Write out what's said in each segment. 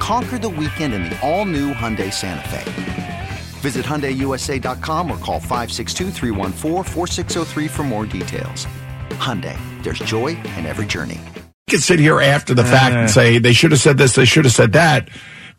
Conquer the weekend in the all-new Hyundai Santa Fe. Visit HyundaiUSA.com or call 562 for more details. Hyundai, there's joy in every journey. You can sit here after the fact and eh. say they should have said this, they should have said that.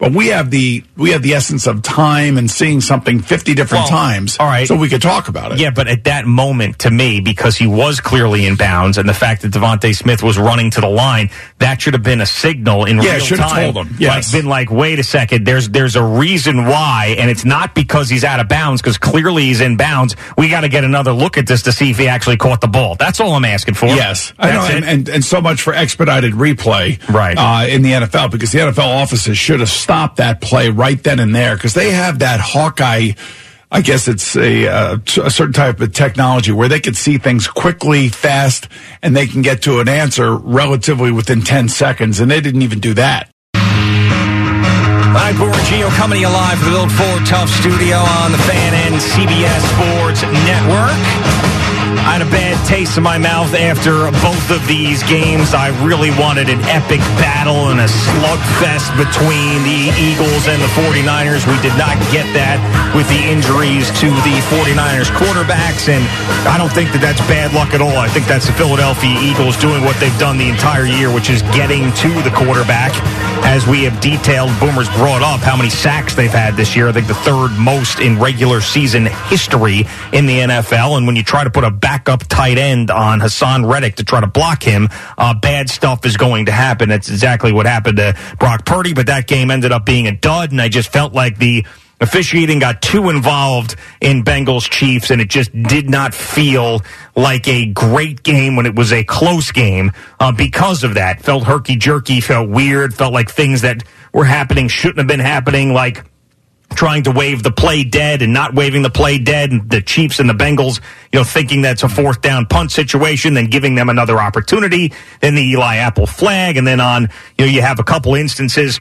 But we have the we have the essence of time and seeing something fifty different Well, times. all right. so we could talk about it. Yeah, but at that moment, to me, because he was clearly in bounds, and the fact that DeVonta Smith was running to the line, that should have been a signal in Yeah, real should have time. told him. Yes. Like, been like, wait a second, there's there's a reason why, and it's not because he's out of bounds, because clearly he's in bounds. We got to get another look at this to see if he actually caught the ball. That's all I'm asking for. Yes, I know, and, and and so much for expedited replay, Right. Uh, in the NFL because the NFL offices should have stopped that play right then and there because they have that Hawkeye. I guess it's a, uh, a certain type of technology where they can see things quickly, fast, and they can get to an answer relatively within ten seconds, and they didn't even do that. All right, and coming to you live from the Build Ford Tough Studio on the Fan and CBS Sports Network. I had a bad taste in my mouth after both of these games. I really wanted an epic battle and a slugfest between the Eagles and the 49ers. We did not get that with the injuries to the 49ers quarterbacks, and I don't think that that's bad luck at all. I think that's the Philadelphia Eagles doing what they've done the entire year, which is getting to the quarterback. As we have detailed, Boomers brought up how many sacks they've had this year. I think the third most in regular season history in the NFL. And when you try to put a backup tight end on Haason Reddick to try to block him, uh, bad stuff is going to happen. That's exactly what happened to Brock Purdy, but that game ended up being a dud. And I just felt like the officiating got too involved in Bengals Chiefs and it just did not feel like a great game when it was a close game uh, because of that. Felt herky jerky, felt weird, felt like things that were happening shouldn't have been happening, like trying to wave the play dead and not waving the play dead and the Chiefs and the Bengals, you know, thinking that's a fourth down punt situation, then giving them another opportunity, then the Eli Apple flag, and then on, you know, you have a couple instances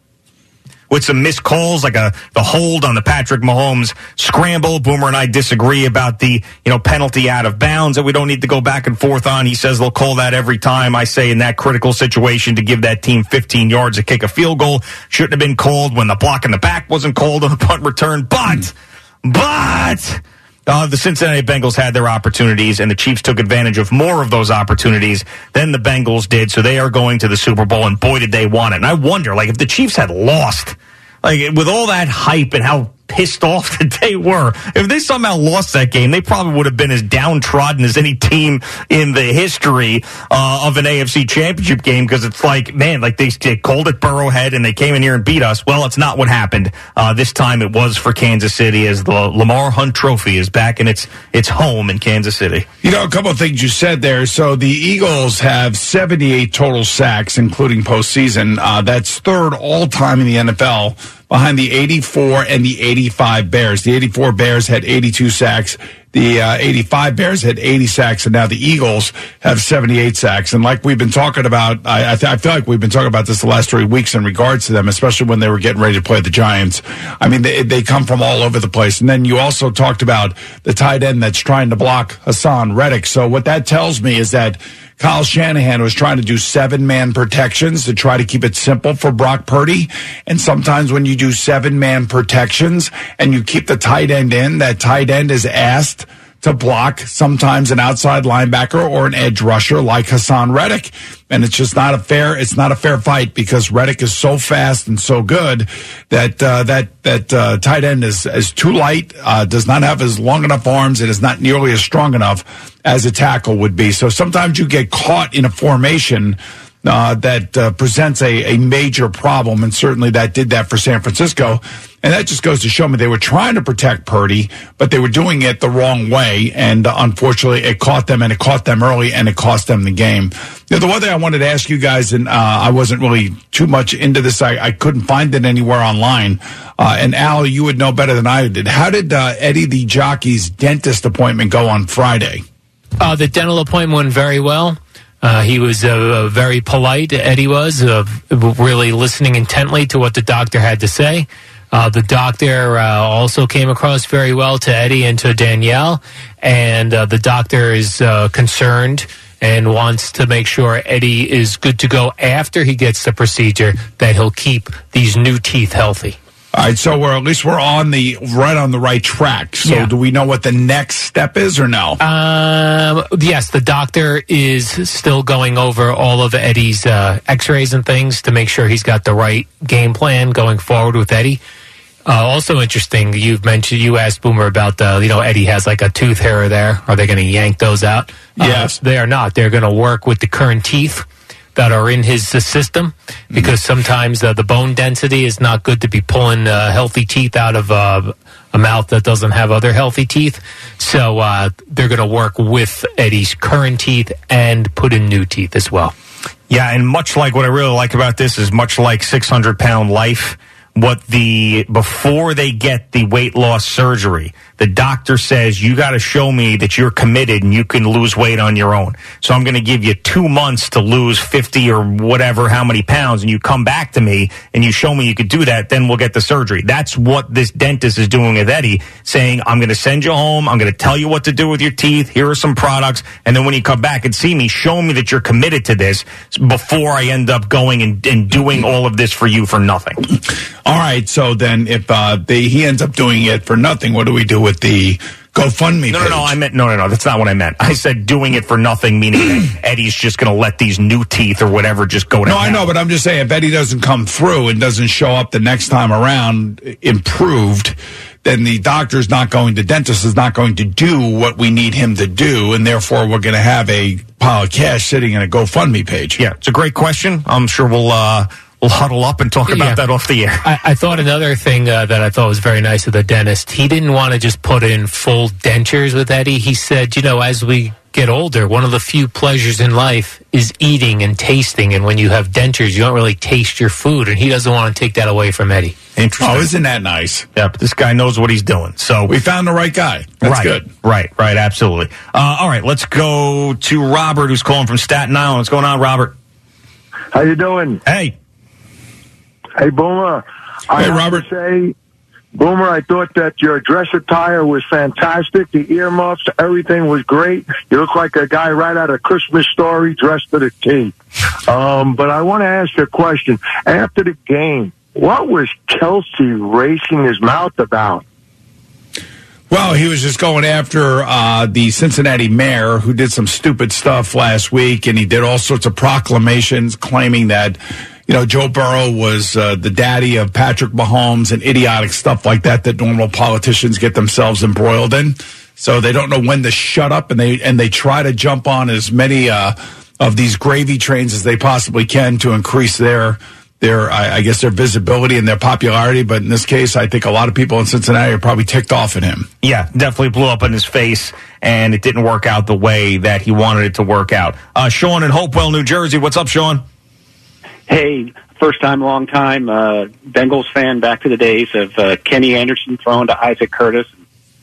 with some missed calls, like a the hold on the Patrick Mahomes scramble. Boomer and I disagree about the you know penalty out of bounds that we don't need to go back and forth on. He says they'll call that every time. I say in that critical situation to give that team 15 yards to kick a field goal shouldn't have been called when the block in the back wasn't called on the punt return. But but. Uh, the Cincinnati Bengals had their opportunities, and the Chiefs took advantage of more of those opportunities than the Bengals did. So they are going to the Super Bowl, and boy, did they want it. And I wonder, like, if the Chiefs had lost, like, with all that hype and how pissed off that they were, if they somehow lost that game, they probably would have been as downtrodden as any team in the history uh, of an AFC championship game because it's like, man, like they, they called it Burrowhead and they came in here and beat us. Well, it's not what happened. Uh, this time it was for Kansas City as the Lamar Hunt Trophy is back in its its home in Kansas City. You know, a couple of things you said there. So the Eagles have 78 total sacks, including postseason. Uh, that's third all time in the NFL behind the 84 and the 85 Bears. The 84 Bears had 82 sacks. The uh, 85 Bears had 80 sacks, and now the Eagles have 78 sacks. And like we've been talking about, I, I, th- I feel like we've been talking about this the last three weeks in regards to them, especially when they were getting ready to play the Giants. I mean, they, they come from all over the place. And then you also talked about the tight end that's trying to block Haason Reddick. So what that tells me is that Kyle Shanahan was trying to do seven man protections to try to keep it simple for Brock Purdy. And sometimes when you do seven man protections and you keep the tight end in, that tight end is asked to block sometimes an outside linebacker or an edge rusher like Haason Reddick. And it's just not a fair, it's not a fair fight because Reddick is so fast and so good that, uh, that, that, uh, tight end is, is too light, uh, does not have as long enough arms and is not nearly as strong enough as a tackle would be. So sometimes you get caught in a formation uh, that uh, presents a, a major problem, and certainly that did that for San Francisco. And that just goes to show me they were trying to protect Purdy, but they were doing it the wrong way. And uh, unfortunately, it caught them and it caught them early and it cost them the game. You know, the one thing I wanted to ask you guys, and uh, I wasn't really too much into this, I, I couldn't find it anywhere online. Uh, and Al, you would know better than I did. How did uh, Eddie the jockey's dentist appointment go on Friday? Uh, the dental appointment went very well. Uh, he was uh, very polite, Eddie was, uh, really listening intently to what the doctor had to say. Uh, the doctor uh, also came across very well to Eddie and to Danielle, and uh, the doctor is concerned and wants to make sure Eddie is good to go after he gets the procedure, that he'll keep these new teeth healthy. All right, so we're at least we're on the right on the right track. So, yeah. do we know what the next step is, or no? Um, yes, the doctor is still going over all of Eddie's uh, X-rays and things to make sure he's got the right game plan going forward with Eddie. Uh, also interesting, you've mentioned you asked Boomer about the you know Eddie has like a tooth here or there. Are they going to yank those out? Uh, yes, uh, they are not. They're going to work with the current teeth that are in his system because sometimes uh, the bone density is not good to be pulling uh, healthy teeth out of uh, a mouth that doesn't have other healthy teeth. So uh, they're going to work with Eddie's current teeth and put in new teeth as well. Yeah, and much like what I really like about this is much like 600 pound life what the before they get the weight loss surgery the doctor says you got to show me that you're committed and you can lose weight on your own. So i'm going to give you two months to lose 50 or whatever how many pounds and you come back to me and you show me you could do that then we'll get the surgery. That's what this dentist is doing with eddie saying i'm going to send you home. I'm going to tell you what to do with your teeth. Here are some products. And then when you come back and see me show me that you're committed to this before i end up going and, and doing all of this for you for nothing. All right. So then, if uh, they, he ends up doing it for nothing, what do we do with the GoFundMe? No, page? no, no. I meant no, no, no. That's not what I meant. I said doing it for nothing, meaning that Eddie's just going to let these new teeth or whatever just go. Down. No, I know, but I'm just saying if Eddie doesn't come through and doesn't show up the next time around improved, then the doctor's not going, the dentist is not going to do what we need him to do, and therefore we're going to have a pile of cash sitting in a GoFundMe page. Yeah, it's a great question. I'm sure we'll. uh we'll huddle up and talk about yeah. that off the air. I, I thought another thing uh, that I thought was very nice of the dentist, he didn't want to just put in full dentures with Eddie. He said, you know, as we get older, one of the few pleasures in life is eating and tasting. And when you have dentures, you don't really taste your food. And he doesn't want to take that away from Eddie. Interesting. Oh, isn't that nice? Yep. this guy knows what he's doing. So we found the right guy. That's right, good. Right, right, absolutely. Uh, all right, let's go to Robert, who's calling from Staten Island. What's going on, Robert? How you doing? Hey. Hey, Boomer. I hey, Robert. say, Boomer, I thought that your dress attire was fantastic. The earmuffs, everything was great. You look like a guy right out of Christmas Story dressed to the T. Um, but I want to ask you a question. After the game, what was Kelce racing his mouth about? Well, he was just going after uh, the Cincinnati mayor who did some stupid stuff last week, and he did all sorts of proclamations claiming that you know, Joe Burrow was uh, the daddy of Patrick Mahomes and idiotic stuff like that that normal politicians get themselves embroiled in. So they don't know when to shut up, and they and they try to jump on as many uh, of these gravy trains as they possibly can to increase their their I, I, guess their visibility and their popularity. But in this case, I think a lot of people in Cincinnati are probably ticked off at him. Yeah, definitely blew up in his face, and it didn't work out the way that he wanted it to work out. Uh, Sean in Hopewell, New Jersey. What's up, Sean? Hey, first time, long time uh, Bengals fan back to the days of uh, Kenny Anderson throwing to Isaac Curtis.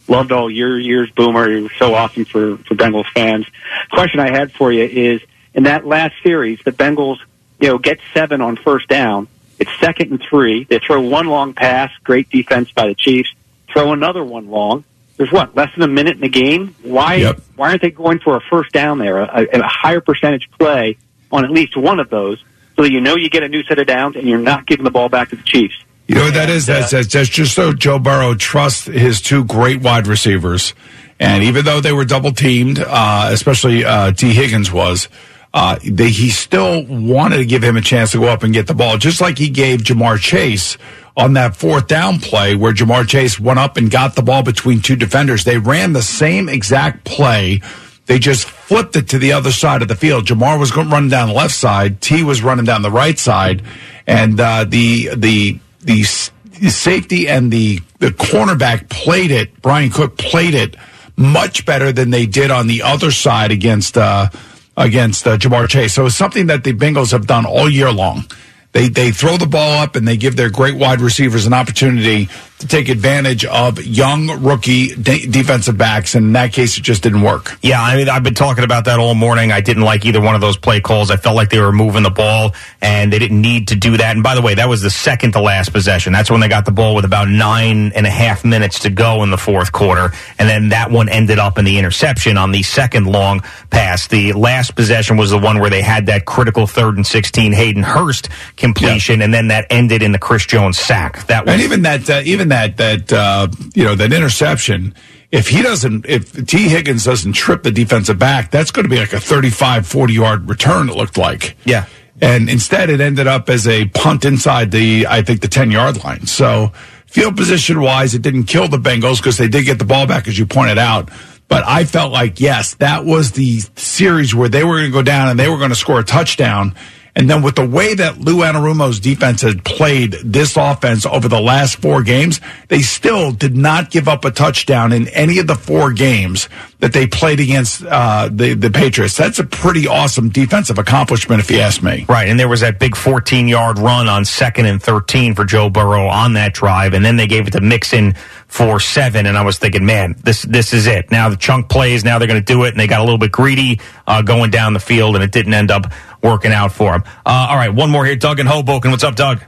Loved all your years, Boomer. You were so awesome for, for Bengals fans. Question I had for you is, in that last series, the Bengals, you know, get seven on first down. It's second and three. They throw one long pass. Great defense by the Chiefs. Throw another one long. There's what less than a minute in the game. Why? Yep. Why aren't they going for a first down there? A, a higher percentage play on at least one of those so you know you get a new set of downs and you're not giving the ball back to the Chiefs. You know what that is? That's, that's, that's just so Joe Burrow trusts his two great wide receivers. And even though they were double teamed, uh, especially uh, Tee Higgins was, uh, they, he still wanted to give him a chance to go up and get the ball, just like he gave Ja'Marr Chase on that fourth down play where Ja'Marr Chase went up and got the ball between two defenders. They ran the same exact play They just flipped it to the other side of the field. Ja'Marr was going running down the left side. T was running down the right side, and uh, the the the safety and the the cornerback played it. Bryan Cook played it much better than they did on the other side against uh, against uh, Ja'Marr Chase. So it's something that the Bengals have done all year long. They they throw the ball up and they give their great wide receivers an opportunity to take advantage of young rookie de- defensive backs. And in that case, it just didn't work. Yeah, I mean, I've been talking about that all morning. I didn't like either one of those play calls. I felt like they were moving the ball and they didn't need to do that. And by the way, that was the second to last possession. That's when they got the ball with about nine and a half minutes to go in the fourth quarter. And then that one ended up in the interception on the second long pass. The last possession was the one where they had that critical third and 16 Hayden Hurst completion. And then that ended in the Chris Jones sack. That was, and even that, uh, even that that uh, you know that interception. If he doesn't, if Tee Higgins doesn't trip the defensive back, that's going to be like a 35, 40 yard return. It looked like. Yeah. And instead, it ended up as a punt inside the, I think, the 10 yard line. So, field position wise, it didn't kill the Bengals because they did get the ball back, as you pointed out. But I felt like, yes, that was the series where they were going to go down and they were going to score a touchdown. And then with the way that Lou Anarumo's defense had played this offense over the last four games, they still did not give up a touchdown in any of the four games that they played against uh, the the Patriots. That's a pretty awesome defensive accomplishment, if you ask me. Right, and there was that big 14 yard run on second and 13 for Joe Burrow on that drive, and then they gave it to Mixon for seven. And I was thinking, man, this this is it. Now the chunk plays. Now they're going to do it, and they got a little bit greedy uh, going down the field, and it didn't end up working out for them. Uh, all right, one more here, Doug and Hoboken. What's up, Doug?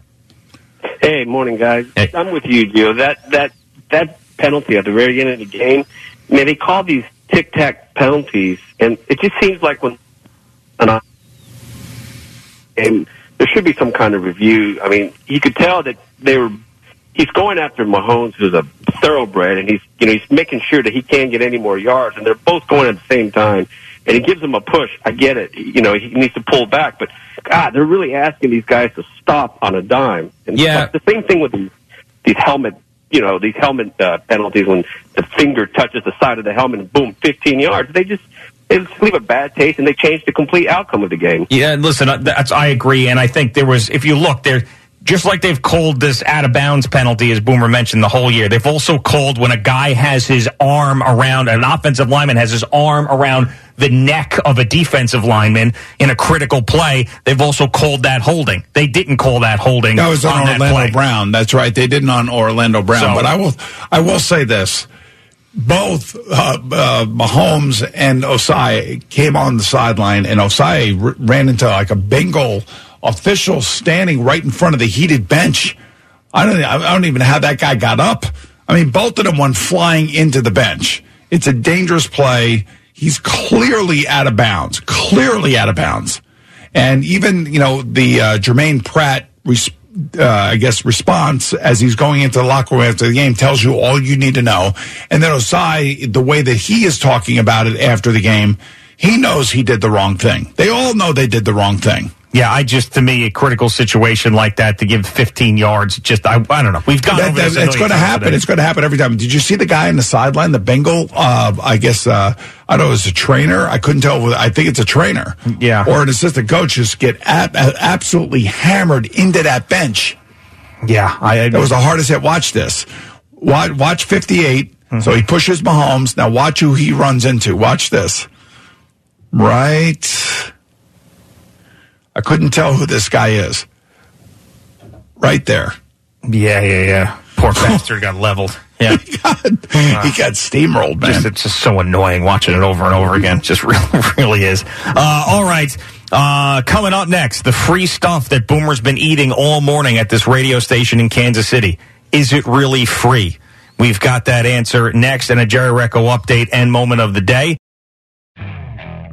Hey, morning, guys. Hey. I'm with you, Gio. That that that penalty at the very end of the game, man, they call these tic tac penalties, and it just seems like when and I, and there should be some kind of review. I mean, you could tell that they were. He's going after Mahomes, who's a thoroughbred, and he's you know he's making sure that he can't get any more yards, and they're both going at the same time, and he gives him a push. I get it, you know he needs to pull back, but God, they're really asking these guys to stop on a dime. And Yeah. the same thing with these these helmet, you know, these helmet uh, penalties when the finger touches the side of the helmet and boom, 15 yards. They just just leave a bad taste and they change the complete outcome of the game. Yeah, listen, uh, that's I agree, and I think there was, if you look there. Just like they've called this out of bounds penalty, as Boomer mentioned the whole year, they've also called when a guy has his arm around an offensive lineman has his arm around the neck of a defensive lineman in a critical play. They've also called that holding. They didn't call that holding. That was on, that Orlando play. Brown. That's right. They didn't on Orlando Brown. So- but I will, I will say this: both uh, uh, Mahomes and Ossai came on the sideline, and Ossai r- ran into like a Bengal official standing right in front of the heated bench. I don't, I don't even know how that guy got up. I mean, both of them went flying into the bench. It's a dangerous play. He's clearly out of bounds. Clearly out of bounds. And even, you know, the uh, Germaine Pratt, res- uh, I guess, response as he's going into the locker room after the game tells you all you need to know. And then Ossai, the way that he is talking about it after the game, he knows he did the wrong thing. They all know they did the wrong thing. Yeah, I just to me a critical situation like that to give 15 yards. Just I, I don't know. We've gone That- over that- it's going to happen. today. It's going to happen every time. Did you see the guy on the sideline, the Bengal? Uh, I guess uh, I don't know. Is a trainer? I couldn't tell. I think it's a trainer. Yeah. or an assistant coach. Just get ab- absolutely hammered into that bench. yeah, I, That was the hardest hit. Watch this. Watch, watch 58. Mm-hmm. So he pushes Mahomes. Now watch who he runs into. Watch this. Right. I couldn't tell who this guy is. Right there. yeah, yeah, yeah. Poor bastard got leveled. Yeah. he got steamrolled, man. just it's just so annoying watching it over and over again. Just really, really is. Uh, all right. Uh, coming up next, the free stuff that Boomer's been eating all morning at this radio station in Kansas City. Is it really free? We've got that answer next and a Jerry Recco update and moment of the day.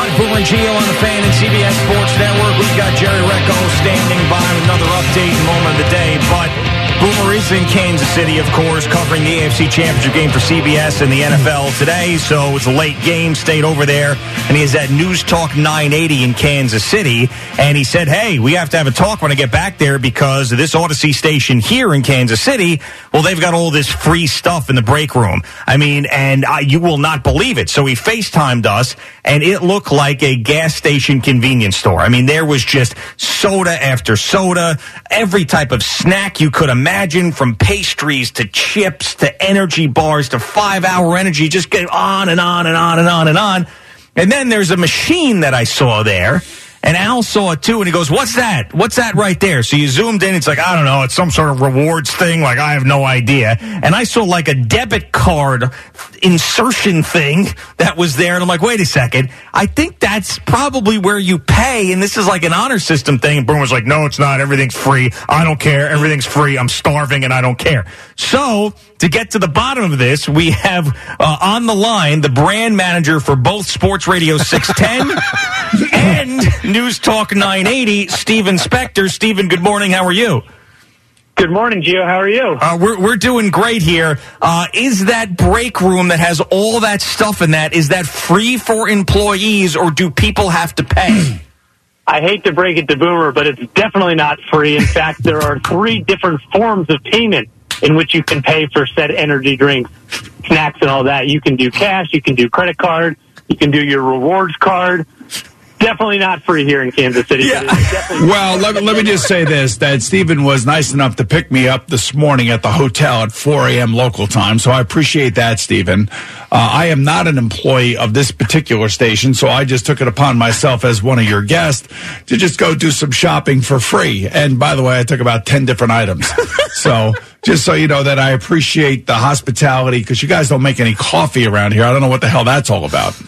Right, Boomer and Gio on the fan and CBS Sports Network. We've got Jerry Recco standing by with another update moment of the day. But Boomer is in Kansas City, of course, covering the AFC Championship game for CBS and the NFL today. So it's a late game, stayed over there. And he is at News Talk 980 in Kansas City. And he said, hey, we have to have a talk when I get back there because this Audacy station here in Kansas City, well, they've got all this free stuff in the break room. I mean, and I, you will not believe it. So he FaceTimed us, and it looked like a gas station convenience store. I mean, there was just soda after soda, every type of snack you could imagine, from pastries to chips to energy bars to five hour energy, just get on and on and on and on and on. And then there's a machine that I saw there. And Al saw it too, and he goes, "What's that? What's that right there?" So you zoomed in. It's like I don't know. It's some sort of rewards thing. Like I have no idea. And I saw like a debit card insertion thing that was there, and I'm like, "Wait a second. I think that's probably where you pay." And this is like an honor system thing. And Boom was like, "No, it's not. Everything's free. I don't care. Everything's free. I'm starving, and I don't care." So to get to the bottom of this, we have uh, on the line the brand manager for both Sports Radio 610 and News Talk 980, Steven Spector. Steven, good morning. How are you? Good morning, Gio. How are you? Uh, we're, we're doing great here. Uh, is that break room that has all that stuff in that, is that free for employees or do people have to pay? I hate to break it to Boomer, but it's definitely not free. In fact, there are three different forms of payment in which you can pay for said energy drinks, snacks, and all that. You can do cash, you can do credit card, you can do your rewards card. Definitely not free here in Kansas City. Yeah. Well, let me, let me just say this that Stephen was nice enough to pick me up this morning at the hotel at 4 a.m. local time. So I appreciate that, Stephen. Uh, I am not an employee of this particular station, so I just took it upon myself as one of your guests to just go do some shopping for free. And by the way, I took about 10 different items. so just so you know that I appreciate the hospitality because you guys don't make any coffee around here. I don't know what the hell that's all about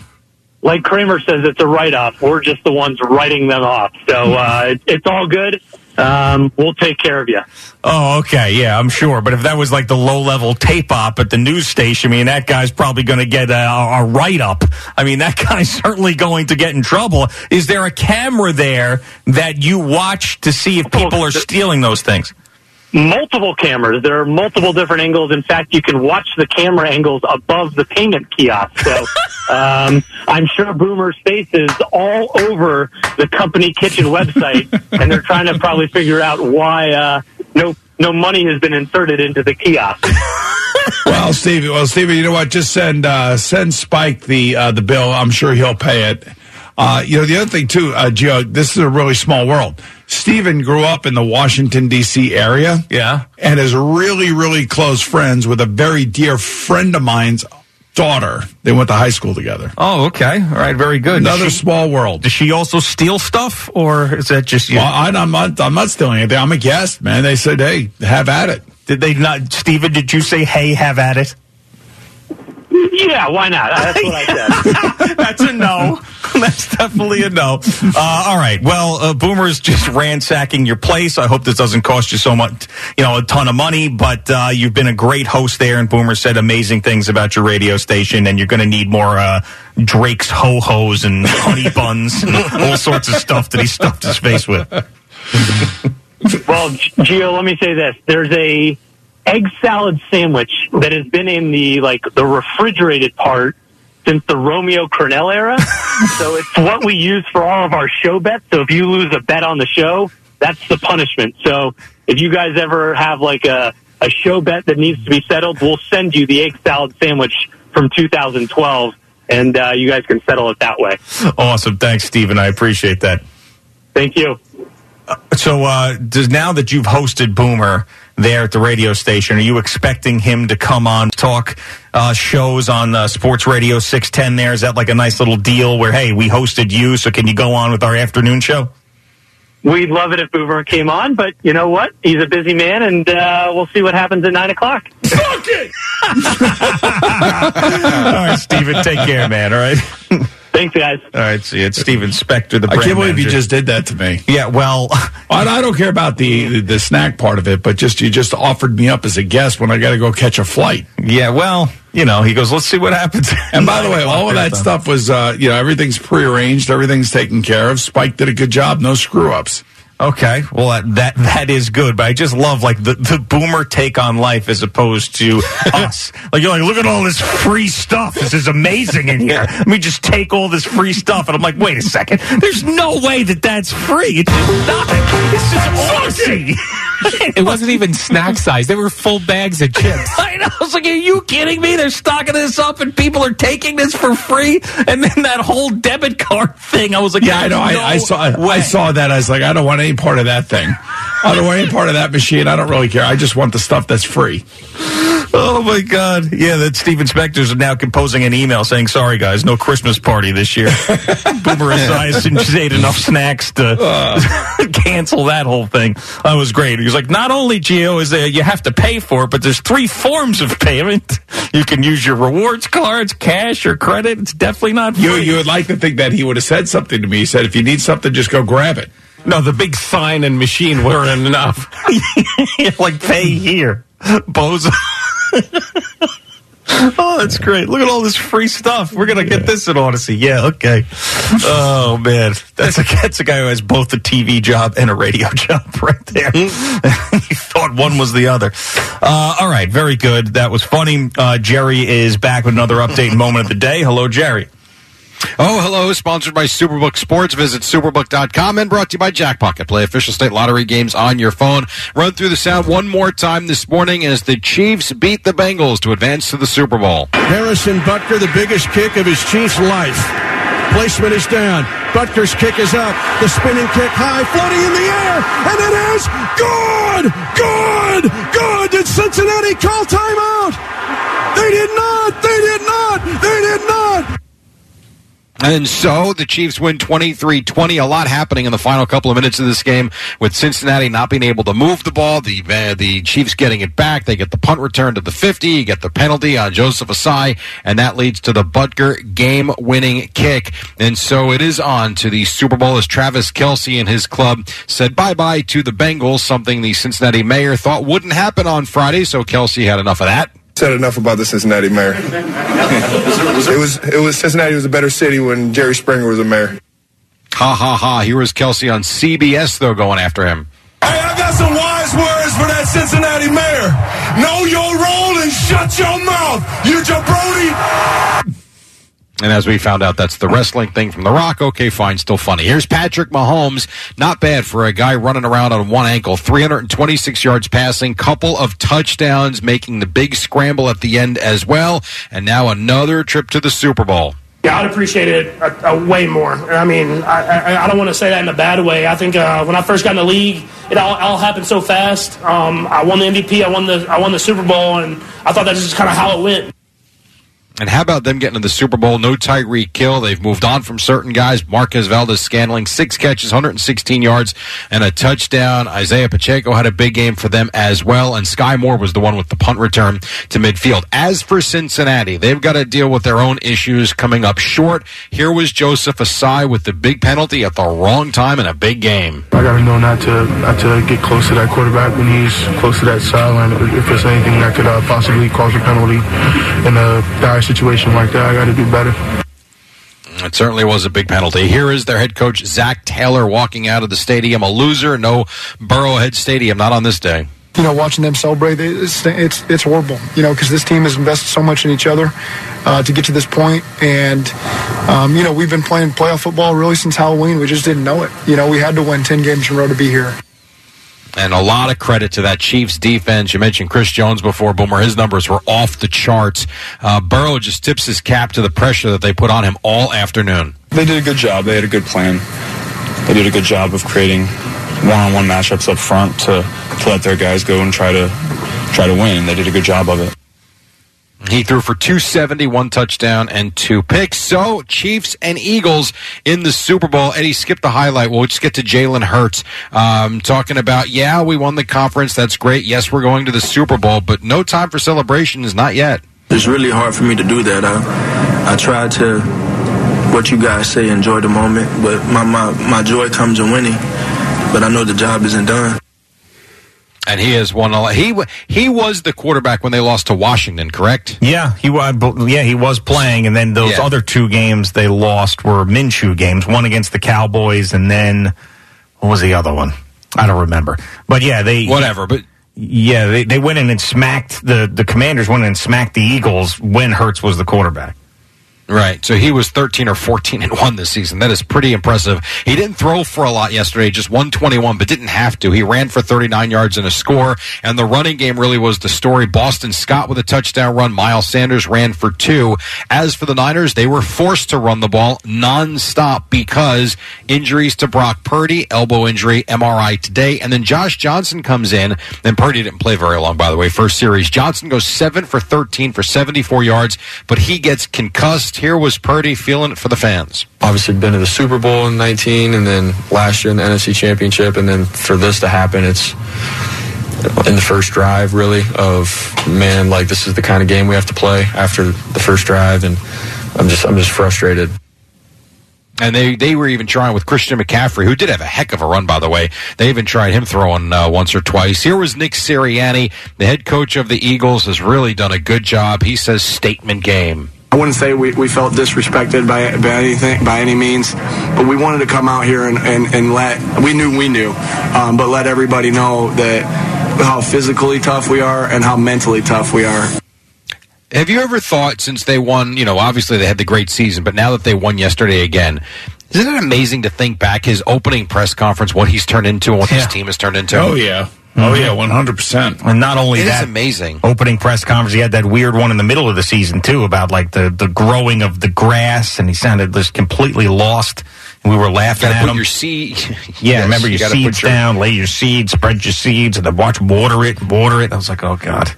like Kramer says, it's a write off. We're just the ones writing them off. So uh, it, it's all good. Um, we'll take care of you. Oh, okay. Yeah, I'm sure. But if that was like the low level tape op at the news station, I mean, that guy's probably going to get a, a write up. I mean, that guy's certainly going to get in trouble. Is there a camera there that you watch to see if people are stealing those things? Multiple cameras. There are multiple different angles. In fact, you can watch the camera angles above the payment kiosk. So um, I'm sure Boomer's face is all over the company kitchen website, and they're trying to probably figure out why uh, no no money has been inserted into the kiosk. well, Stevie, well, Stevie, you know what? Just send uh, send Spike the uh, the bill. I'm sure he'll pay it. Uh, you know, the other thing too, uh, Gio, this is a really small world. Stephen grew up in the Washington D.C. area, yeah, and is really, really close friends with a very dear friend of mine's daughter. They went to high school together. Oh, okay, all right, very good. Another she, small world. Does she also steal stuff, or is that just you? Well, I, am not. I'm not stealing anything. I'm a guest, man. They said, "Hey, have at it." Did they not, Stephen? Did you say, "Hey, have at it"? Yeah, why not? That's what I said. That's a no. That's definitely a no. Uh, all right. Well, uh, Boomer's just ransacking your place. I hope this doesn't cost you so much, you know, a ton of money. But uh, you've been a great host there, and Boomer said amazing things about your radio station. And you're going to need more uh, Drake's ho hos and honey buns and all sorts of stuff that he stuffed his face with. well, Gio, let me say this: there's a egg salad sandwich that has been in the like the refrigerated part since the Romeo Crennel era. so it's what we use for all of our show bets. So if you lose a bet on the show, that's the punishment. So if you guys ever have like a a show bet that needs to be settled, we'll send you the egg salad sandwich from 2012, and uh, you guys can settle it that way. Awesome. Thanks, Stephen. I appreciate that. Thank you. So, uh, does now that you've hosted Boomer there at the radio station, are you expecting him to come on talk uh, shows on uh, Sports Radio 610 there? Is that like a nice little deal where, hey, we hosted you, so can you go on with our afternoon show? We'd love it if Boomer came on, but you know what? He's a busy man, and uh, we'll see what happens at 9 o'clock. Fuck it! all right, Steven, take care, man, all right? Thanks, guys. All right, see, it's Steven Spector, the I can't believe you just did that to me. Yeah, well, I, I don't care about the, the the snack part of it, but just you just offered me up as a guest when I got to go catch a flight. yeah, well, you know, he goes, let's see what happens. And by the way, all of that stuff was, uh, you know, everything's prearranged, everything's taken care of. Spike did a good job, no screw ups. Okay, well that, that that is good, but I just love like the, the boomer take on life as opposed to us. Like you're like, look at all this free stuff. This is amazing in here. Let me just take all this free stuff, and I'm like, wait a second. There's no way that that's free. It's just not. It's just. It wasn't even snack size. They were full bags of chips. I know. I was like, are you kidding me? They're stocking this up, and people are taking this for free. And then that whole debit card thing. I was like, Yeah, I know. I, I saw. no I saw that. I was like, I don't want any part of that thing. I don't want any part of that machine. I don't really care. I just want the stuff that's free. Oh my God! Yeah, that Steven Spector's now composing an email saying, "Sorry guys, no Christmas party this year." Boomer Esiason just ate enough snacks to ah. cancel that whole thing. That was great. He was like, "Not only Gio is there, you have to pay for it, but there's three forms of payment. You can use your rewards cards, cash, or credit. It's definitely not You you would like to think that he would have said something to me. He said, if you need something, just go grab it. No, the big sign and machine weren't enough. like pay here, bozo. oh, that's great! Look at all this free stuff. We're gonna get this in Audacy. Yeah, okay. Oh man, that's a that's a guy who has both a TV job and a radio job right there. he thought one was the other. Uh, all right, very good. That was funny. Uh, Jerry is back with another update moment of the day. Hello, Jerry. Oh, hello. Sponsored by Superbook Sports. Visit superbook.com and brought to you by Jackpocket. Play official state lottery games on your phone. Run through the sound one more time this morning as the Chiefs beat the Bengals to advance to the Super Bowl. Harrison Butker, the biggest kick of his Chiefs' life. Placement is down. Butker's kick is up. The spinning kick high, floating in the air, and it is good! Good! Good! Did Cincinnati call timeout? They did not! They did not! They did not! And so the Chiefs win 23 20. A lot happening in the final couple of minutes of this game with Cincinnati not being able to move the ball. The, uh, the Chiefs getting it back. They get the punt return to the 50. You get the penalty on Joseph Ossai, and that leads to the Butker game winning kick. And so it is on to the Super Bowl as Travis Kelce and his club said bye bye to the Bengals, something the Cincinnati mayor thought wouldn't happen on Friday. So Kelce had enough of that. Said enough about the Cincinnati mayor. it was it was Cincinnati was a better city when Jerry Springer was a mayor. Ha ha ha. Here was Kelce on CBS, though, going after him. Hey, I got some wise words for that Cincinnati mayor. Know your role and shut your mouth, you jabroni. And as we found out, that's the wrestling thing from The Rock. Okay, fine, still funny. Here's Patrick Mahomes. Not bad for a guy running around on one ankle. 326 yards passing, couple of touchdowns, making the big scramble at the end as well. And now another trip to the Super Bowl. Yeah, I'd appreciate it a, a way more. I mean, I, I, I don't want to say that in a bad way. I think uh, when I first got in the league, it all, all happened so fast. Um, I won the MVP, I won the I won the Super Bowl, and I thought that's just kind of how it went. And how about them getting to the Super Bowl? No Tyreek Hill. They've moved on from certain guys. Marquez Valdes-Scantling, six catches, 116 yards, and a touchdown. Isaiah Pacheco had a big game for them as well. And Skyy Moore was the one with the punt return to midfield. As for Cincinnati, they've got to deal with their own issues coming up short. Here was Joseph Ossai with the big penalty at the wrong time in a big game. I got to know not to not to get close to that quarterback when he's close to that sideline. If there's anything that could uh, possibly cause a penalty in a situation like that, I got to do better. It certainly was a big penalty. Here is their head coach, Zac Taylor, walking out of the stadium. A loser, no Burrowhead Stadium, not on this day. you know, watching them celebrate, it's it's, it's horrible. You know, because this team has invested so much in each other uh, to get to this point, and um, you know, we've been playing playoff football really since Halloween. We just didn't know it. You know, we had to win ten games in a row to be here. And a lot of credit to that Chiefs defense. You mentioned Chris Jones before, Boomer. His numbers were off the charts. Uh, Burrow just tips his cap to the pressure that they put on him all afternoon. They did a good job. They had a good plan. They did a good job of creating one-on-one matchups up front to, to let their guys go and try to try to win. They did a good job of it. He threw for 270, one touchdown, and two picks. So, Chiefs and Eagles in the Super Bowl. Eddie, skip the highlight. We'll just get to Jalen Hurts. Um, talking about, yeah, we won the conference. That's great. Yes, we're going to the Super Bowl, but no time for celebration is not yet. It's really hard for me to do that. I, I try to, what you guys say, enjoy the moment, but my, my, my joy comes in winning. But I know the job isn't done. And he has won a lot. He he was the quarterback when they lost to Washington, correct? Yeah, he was. Yeah, he was playing, and then those Yeah. other two games they lost were Minshew games. One against the Cowboys, and then what was the other one? I don't remember. But yeah, they whatever. But yeah, they they went in and smacked the the Commanders. Went in and smacked the Eagles when Hurts was the quarterback. Right. So he was 13 or 14 and 1 this season. That is pretty impressive. He didn't throw for a lot yesterday, just 121, but didn't have to. He ran for 39 yards and a score, and the running game really was the story. Boston Scott with a touchdown run. Miles Sanders ran for two. As for the Niners, they were forced to run the ball nonstop because injuries to Brock Purdy, elbow injury, MRI today, and then Josh Johnson comes in, and Purdy didn't play very long, by the way, first series. Johnson goes 7 for 13 for 74 yards, but he gets concussed. Here was Purdy feeling it for the fans. obviously been to the Super Bowl in 19 and then last year in the NFC Championship and then for this to happen it's in the first drive really of man like this is the kind of game we have to play after the first drive and I'm just I'm just frustrated. And they, they were even trying with Christian McCaffrey, who did have a heck of a run, by the way. They even tried him throwing uh, once or twice. Here was Nick Sirianni, the head coach of the Eagles, has really done a good job. He says statement game. I wouldn't say we, we felt disrespected by, by anything by any means, but we wanted to come out here and, and, and let we knew we knew, um, but let everybody know that how physically tough we are and how mentally tough we are. Have you ever thought since they won, you know, obviously they had the great season, but now that they won yesterday again, isn't it amazing to think back his opening press conference, what he's turned into and what his team has turned into? Oh, yeah. Oh, yeah, 100%. And not only It is that, amazing. Opening press conference, he had that weird one in the middle of the season too about like the the growing of the grass, and he sounded just completely lost. And we were laughing Gotta at put him. your seed. Yeah, Yes, remember your gotta seeds your- down, lay your seeds, spread your seeds, and then watch water it, water it. I was like, oh god.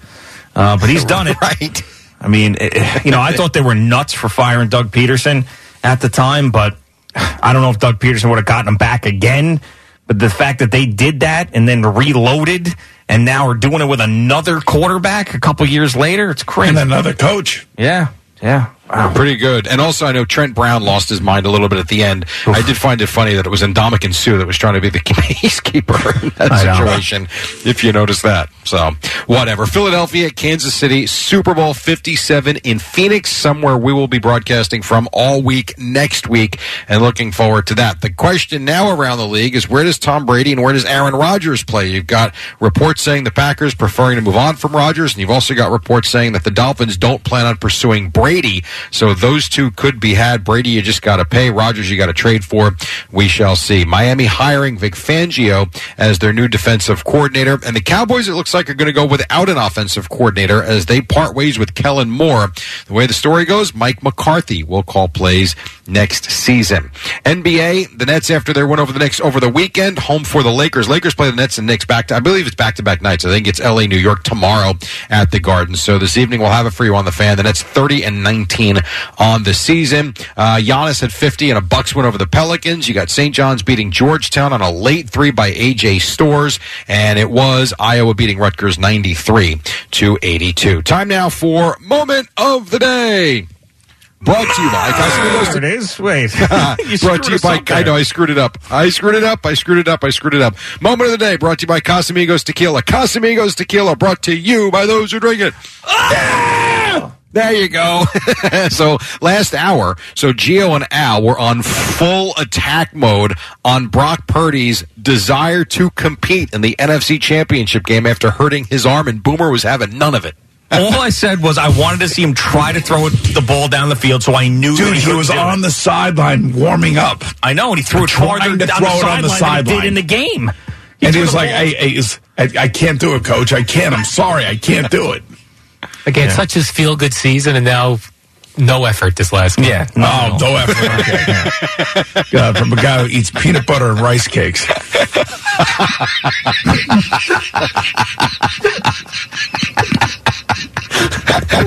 Uh, but he's done it. right. I mean, it, you know, I thought they were nuts for firing Doug Pederson at the time, but I don't know if Doug Pederson would have gotten him back again. But the fact that they did that and then reloaded and now are doing it with another quarterback a couple years later, it's crazy. And another coach. Yeah, yeah. Pretty good. And also, I know Trent Brown lost his mind a little bit at the end. I did find it funny that it was Ndamukong Suh that was trying to be the peacekeeper in that I know. situation, if you notice that. So, whatever. Philadelphia, Kansas City, Super Bowl 57 in Phoenix, somewhere we will be broadcasting from all week next week, and looking forward to that. The question now around the league is where does Tom Brady and where does Aaron Rodgers play? You've got reports saying the Packers preferring to move on from Rodgers, and you've also got reports saying that the Dolphins don't plan on pursuing Brady. So those two could be had. Brady, you just got to pay. Rodgers, you got to trade for. We shall see. Miami hiring Vic Fangio as their new defensive coordinator, and the Cowboys, it looks like, are going to go without an offensive coordinator as they part ways with Kellen Moore. The way the story goes, Mike McCarthy will call plays next season. NBA, the Nets after their win over the Knicks over the weekend, home for the Lakers. Lakers play the Nets and Knicks back to, I believe it's back to back nights. I think it's LA, New York tomorrow at the Garden. So this evening we'll have it for you on the fan. The Nets 30 and 19 on the season. Uh, Giannis had 50 and a Bucks win over the Pelicans. You got St. John's beating Georgetown on a late three by AJ Stores, and it was Iowa beating Rutgers 93 to 82. Time now for moment of the day. Brought to you by Casamigos. There it is. Wait. You brought to you by. I know I screwed it up. I screwed it up. I screwed it up. I screwed it up. Moment of the day brought to you by Casamigos Tequila. Casamigos Tequila brought to you by those who drink it. There you go. so last hour, so Gio and Al were on full attack mode on Brock Purdy's desire to compete in the NFC Championship game after hurting his arm, and Boomer was having none of it. All I said was I wanted to see him try to throw the ball down the field, so I knew. Dude, that he was on it. the sideline warming up. I know, and he threw it Trying farther to down throw the it on the sideline than he did in the game. and he was like, I can't do it, coach. I can't. I'm sorry. I can't do it. Again, such his feel good season, and now no effort this last game. Yeah. Oh, no effort. Okay. God, uh, from a guy who eats peanut butter and rice cakes.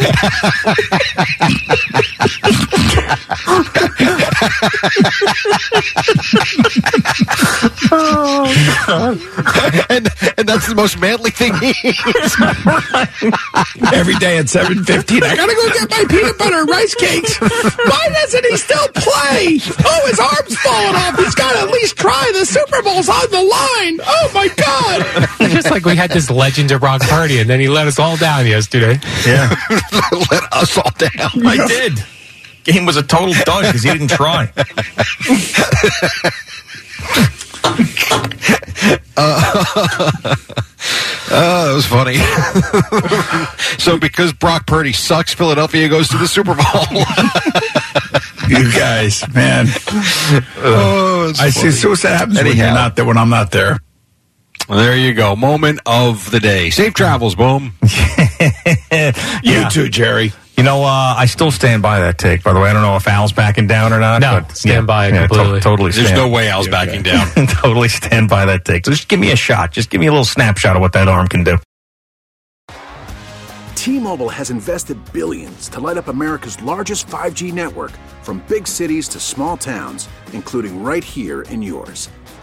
and, and that's the most manly thing he eats. Every day at 7.15, I gotta go get my peanut butter and rice cakes. Why doesn't he still play? Oh, his arm's falling off. He's got to at least try. The Super Bowl's on the line. Oh, my God. It's just like we had this legend of Brock Purdy, and then he let us all down yesterday. Yeah. Let us all down. I did. Game was a total dud because he didn't try. Uh, oh, that was funny. so, because Brock Purdy sucks, Philadelphia goes to the Super Bowl. You guys, man. oh, I see. funny. So what's that happens when you're not there, when I'm not there. There you go. Moment of the day. Safe travels, boom. You too, Jerry. You know, uh, I still stand by that take. By the way, I don't know if Al's backing down or not. No, but stand by it to- completely. totally. There's stand. no way Al's backing down. totally stand by that take. So just give me a shot. Just give me a little snapshot of what that arm can do. T-Mobile has invested billions to light up America's largest 5G network from big cities to small towns, including right here in yours.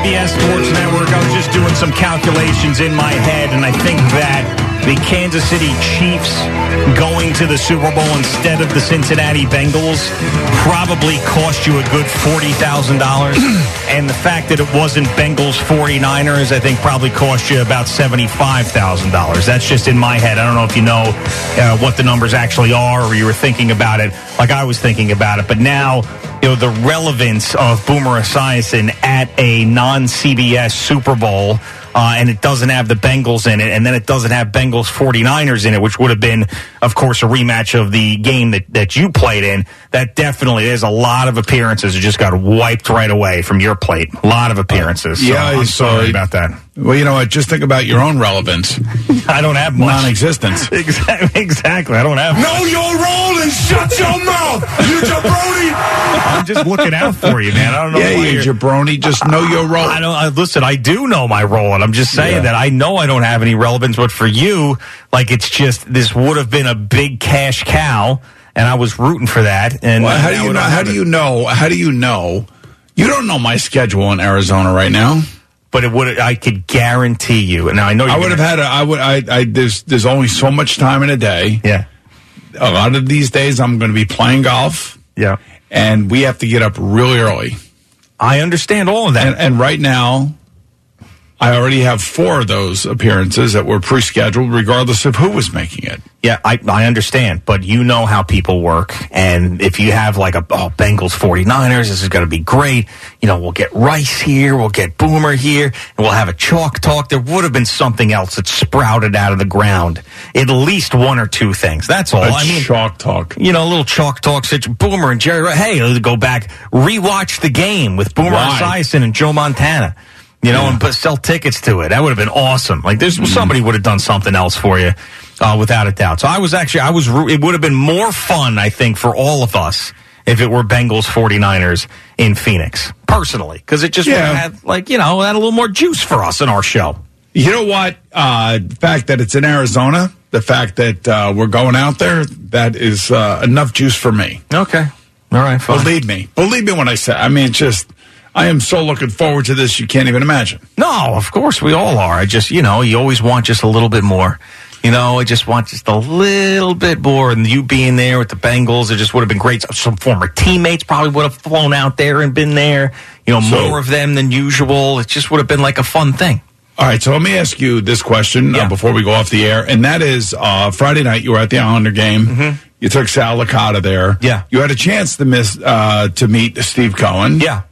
CBS Sports Network. I was just doing some calculations in my head, and I think that the Kansas City Chiefs going to the Super Bowl instead of the Cincinnati Bengals probably cost you a good $40,000. and the fact that it wasn't Bengals 49ers, I think probably cost you about $75,000. That's just in my head. I don't know if you know uh, what the numbers actually are or you were thinking about it like I was thinking about it. But now, you know, the relevance of Boomer Esiason at a non-CBS Super Bowl, uh, and it doesn't have the Bengals in it, and then it doesn't have Bengals 49ers in it, which would have been, of course, a rematch of the game that, that you played in. That definitely, is a lot of appearances that just got wiped right away from your plate. A lot of appearances. So Yeah, I'm sorry about that. Well, you know what? Just think about your own relevance. I don't have much. Non-existence. Exactly. Exactly. I don't have. Know your role and shut your mouth, you jabroni. I'm just looking out for you, man. I don't know. Yeah, you jabroni. Just know your role. I don't. I, listen, I do know my role, and I'm just saying Yeah. that I know I don't have any relevance. But for you, like it's just this would have been a big cash cow, and I was rooting for that. And Well, how do you know? How do you know? How do you know? You don't know my schedule in Arizona right now. But it would. I could guarantee you. And now I know you're I would have had. A, I would. I. I. There's. There's only so much time in a day. Yeah. A lot of these days, I'm going to be playing golf. Yeah. And we have to get up really early. I understand all of that. And, and right now, I already have four of those appearances that were pre-scheduled, regardless of who was making it. Yeah, I, I understand, but you know how people work. And if you have like a oh, Bengals 49ers, this is going to be great. You know, we'll get Rice here, we'll get Boomer here, and we'll have a chalk talk. There would have been something else that sprouted out of the ground. At least one or two things. That's all. A I mean, chalk talk. you know, a little chalk talk. Such Boomer and Jerry. Hey, let's go back, rewatch the game with Boomer Why? Esiason and Joe Montana. You know, and put, sell tickets to it. That would have been awesome. Like, there's somebody would have done something else for you, uh, without a doubt. So I was actually, I was. It would have been more fun, I think, for all of us if it were Bengals 49ers in Phoenix, personally, because it just would have had, like, you know, had a little more juice for us in our show. You know what? Uh, the fact that it's in Arizona, the fact that uh, we're going out there, that is uh, enough juice for me. Okay. All right, fine. Believe me. Believe me when I say. I mean, just. I am so looking forward to this. You can't even imagine. No, of course we all are. I just, you know, you always want just a little bit more. You know, I just want just a little bit more. And you being there with the Bengals, it just would have been great. Some former teammates probably would have flown out there and been there. You know, So- more of them than usual. It just would have been like a fun thing. All right, so let me ask you this question uh, before we go off the air, and that is uh, Friday night you were at the Islander game. You took Sal Licata there. Mm-hmm. Yeah. you had a chance to miss uh, to meet Steve Cohen. Yeah.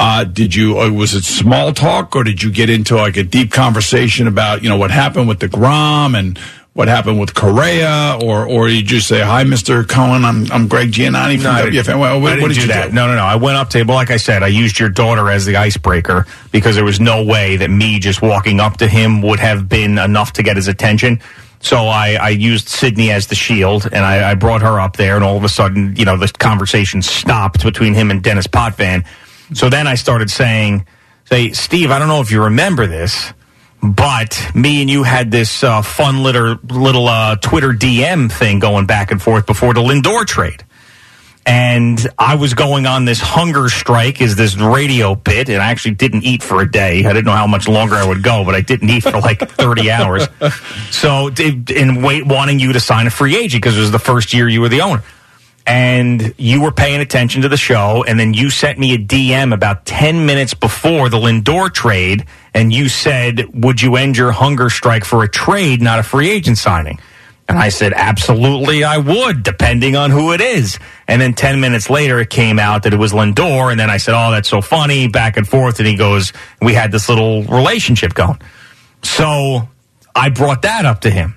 Uh, did you? Uh, was it small talk, or did you get into like a deep conversation about you know what happened with deGrom and what happened with Correa, or or you just say hi, Mister Cohen? I'm I'm Greg Giannotti from WFAN. didn't- Well, what, what did do you that. do? No, no, no. I went up to him. Well, like I said, I used your daughter as the icebreaker because there was no way that me just walking up to him would have been enough to get his attention. So I, I used Sydney as the shield, and I, I brought her up there, and all of a sudden, you know, the conversation stopped between him and Dennis Potvin. So then I started saying, "Say, Steve, I don't know if you remember this." But me and you had this uh, fun little little uh, Twitter DM thing going back and forth before the Lindor trade and I was going on this hunger strike is this radio bit, and I actually didn't eat for a day. I didn't know how much longer I would go, but I didn't eat for like 30 hours. So, in wait, wanting you to sign a free agent because it was the first year you were the owner. And you were paying attention to the show, and then you sent me a DM about 10 minutes before the Lindor trade, and you said, Would you end your hunger strike for a trade, not a free agent signing? And I said, absolutely, I would, depending on who it is. And then 10 minutes later, it came out that it was Lindor. And then I said, oh, that's so funny, back and forth. And he goes, we had this little relationship going. So I brought that up to him.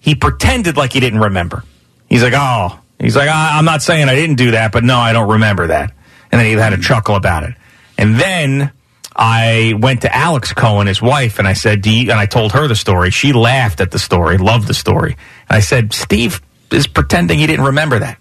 He pretended like he didn't remember. He's like, oh, he's like, I- I'm not saying I didn't do that, but no, I don't remember that. And then he had a chuckle about it. And then I went to Alex Cohen, his wife, and I said, Do you, and I told her the story. She laughed at the story, loved the story. And I said, Steve is pretending he didn't remember that.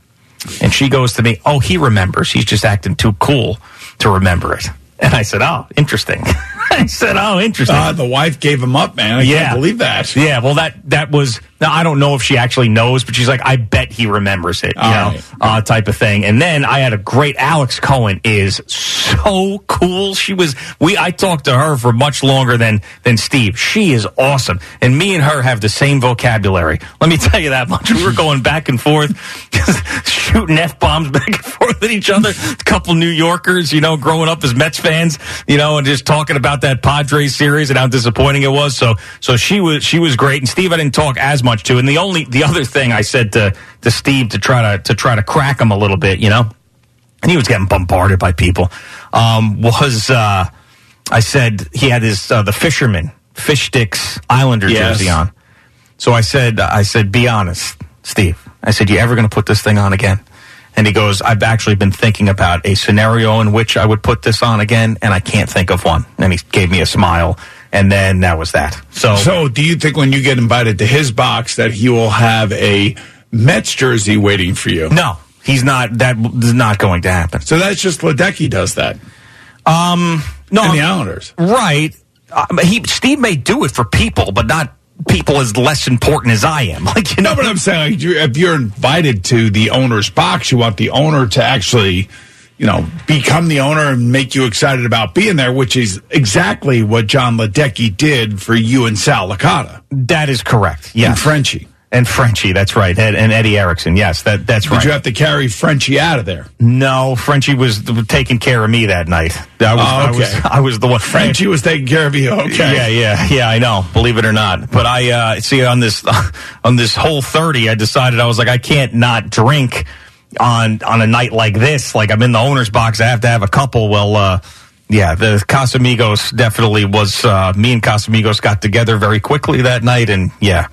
And she goes to me, Oh, he remembers. He's just acting too cool to remember it. And I said, Oh, interesting. I said, Oh, interesting. Uh, the wife gave him up, man. I can't believe that. Yeah, well, that that was. Now I don't know if she actually knows, but she's like, I bet he remembers it, you All know, right. uh, type of thing. And then I had a great. Alex Cohen is so cool. She was. We I talked to her for much longer than than Steve. She is awesome, and me and her have the same vocabulary. Let me tell you that much. We were going back and forth, shooting f bombs back and forth at each other. A couple New Yorkers, you know, growing up as Mets fans, you know, and just talking about that Padres series and how disappointing it was. So, so she was she was great. And Steve, I didn't talk as much to. And the only the other thing I said to to Steve to try to to try to crack him a little bit, you know, and he was getting bombarded by people. Um, was uh, I said he had his uh, the fisherman fish sticks Islander Yes. jersey on. So I said, I said, be honest, Steve. I said, you ever going to put this thing on again? And he goes, I've actually been thinking about a scenario in which I would put this on again, and I can't think of one. And he gave me a smile, and then that was that. So, So, do you think when you get invited to his box that he will have a Mets jersey waiting for you? no, he's not. That is not going to happen. So that's just Ledecky does that. Um, no, And the Islanders. right? Uh, he Steve may do it for people, but not people as less important as I am. Like you know, No, but I'm saying like, if you're invited to the owner's box, you want the owner to actually, you know, become the owner and make you excited about being there, which is exactly what Jon Ledecky did for you and Sal Licata that is correct. Yeah. And Frenchie. and Frenchie. That's right, and, and Eddie Erickson. Yes, that that's Did right. you have to carry Frenchie out of there? no, Frenchie was taking care of me that night. I was, Oh, I okay. was, I was the one. Frenchie was taking care of you. Okay. Yeah, yeah, yeah. I know. Believe it or not, but I uh, see on this on this whole thirty, I decided I was like, I can't not drink on on a night like this. Like I'm in the owner's box, I have to have a couple. Well, uh, yeah, the Casamigos definitely was. Uh, me and Casamigos got together very quickly that night, and yeah.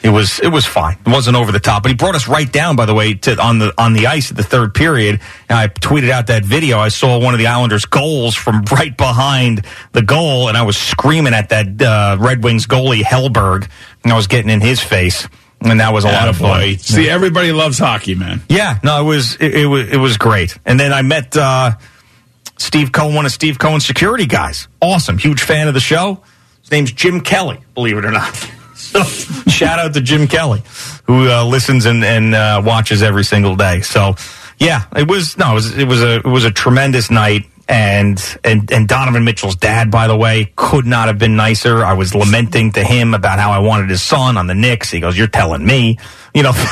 It was it was fine. It wasn't over the top, but he brought us right down. By the way, to on the on the ice at the third period. And I tweeted out that video. I saw one of the Islanders' goals from right behind the goal, and I was screaming at that uh, Red Wings goalie Hellberg, and I was getting in his face, and that was a lot of fun. Attaboy. See, everybody loves hockey, man. Yeah, no, it was it, it was it was great. And then I met uh, Steve Cohen, one of Steve Cohen's security guys. Awesome, huge fan of the show. His name's Jim Kelly. Believe it or not. So shout out to Jim Kelly, who uh, listens and and uh, watches every single day. So yeah, it was no, it was it was a it was a tremendous night. And and and Donovan Mitchell's dad, by the way, could not have been nicer. I was lamenting to him about how I wanted his son on the Knicks. He goes, "You're telling me," you know.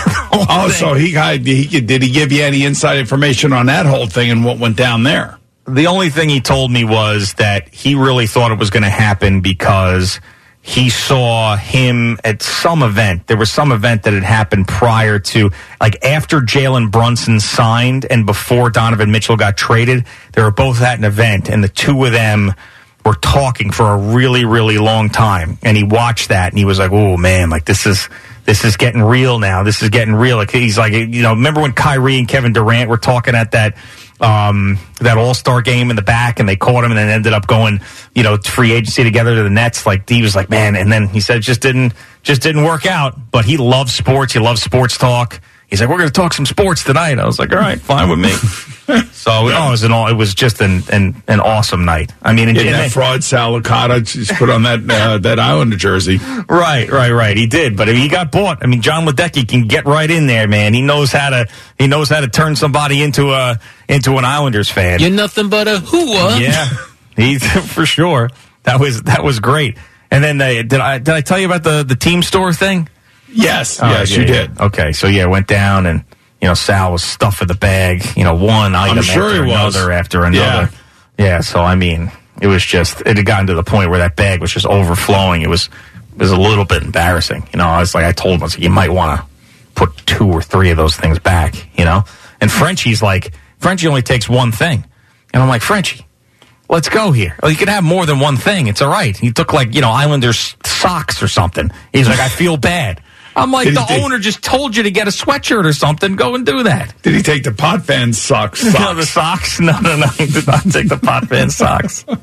Oh, so he, he did he give you any inside information on that whole thing and what went down there? The only thing he told me was that he really thought it was going to happen because he saw him at some event. There was some event that had happened prior to, like after Jalen Brunson signed and before Donovan Mitchell got traded. They were both at an event, and the two of them were talking for a really, really long time. And he watched that, and he was like, "Oh man, like this is." This is getting real now. This is getting real. Like he's like, you know, remember when Kyrie and Kevin Durant were talking at that um, that All Star game in the back, and they caught him, and then ended up going, you know, free agency together to the Nets. Like he was like, man, and then he said it just didn't just didn't work out. But he loves sports. He loves sports talk. He's like, we're going to talk some sports tonight. I was like, all right, fine with me. so oh, it was an all, it was just an an, an awesome night. I mean, and, Yeah, and that then- fraud Sal Licata just put on that uh, that Islander jersey. Right, right, right. He did, but I mean, he got bought. I mean, Jon Ledecky can get right in there, man. He knows how to he knows how to turn somebody into a into an Islanders fan. You're nothing but a hooah. Yeah, he for sure. That was that was great. And then they, did I did I tell you about the the team store thing? Yes, Oh, yes, yeah, you yeah. did. Okay, so yeah, went down and you know Sal was stuffing the bag. You know, one item sure after another after another. Yeah. So I mean, it was just it had gotten to the point where that bag was just overflowing. It was it was a little bit embarrassing. You know, I was like, I told him, I was like, you might want to put two or three of those things back. You know, and Frenchie's like, Frenchie only takes one thing, and I'm like, Frenchie. Let's go here. Well, you can have more than one thing. It's all right. He took like, you know, Islanders socks or something. He's like, I feel bad. I'm like, Did the take- owner just told you to get a sweatshirt or something. Go and do that. Did he take the Potvin socks? No, the socks? No, no, no. He did not take the Potvin socks.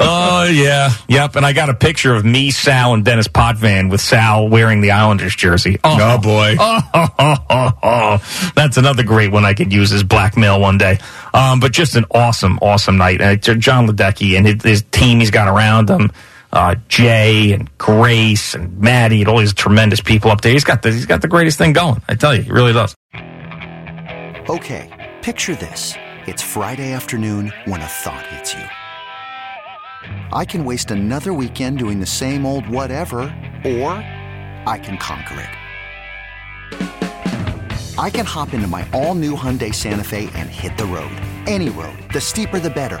Oh, yeah. Yep. And I got a picture of me, Sal, and Dennis Potvin with Sal wearing the Islanders jersey. Oh, Oh, boy. Oh, oh, oh, oh, oh. That's another great one I could use as blackmail one day. Um, but just an awesome, awesome night. Uh, Jon Ledecky and his, his team he's got around him. Uh, Jay and Grace and Maddie and all these tremendous people up there. He's got the he's got the greatest thing going. I tell you, he really does. Okay, picture this. It's Friday afternoon when a thought hits you. I can waste another weekend doing the same old whatever, or I can conquer it. I can hop into my all new Hyundai Santa Fe and hit the road. Any road. The steeper, the better.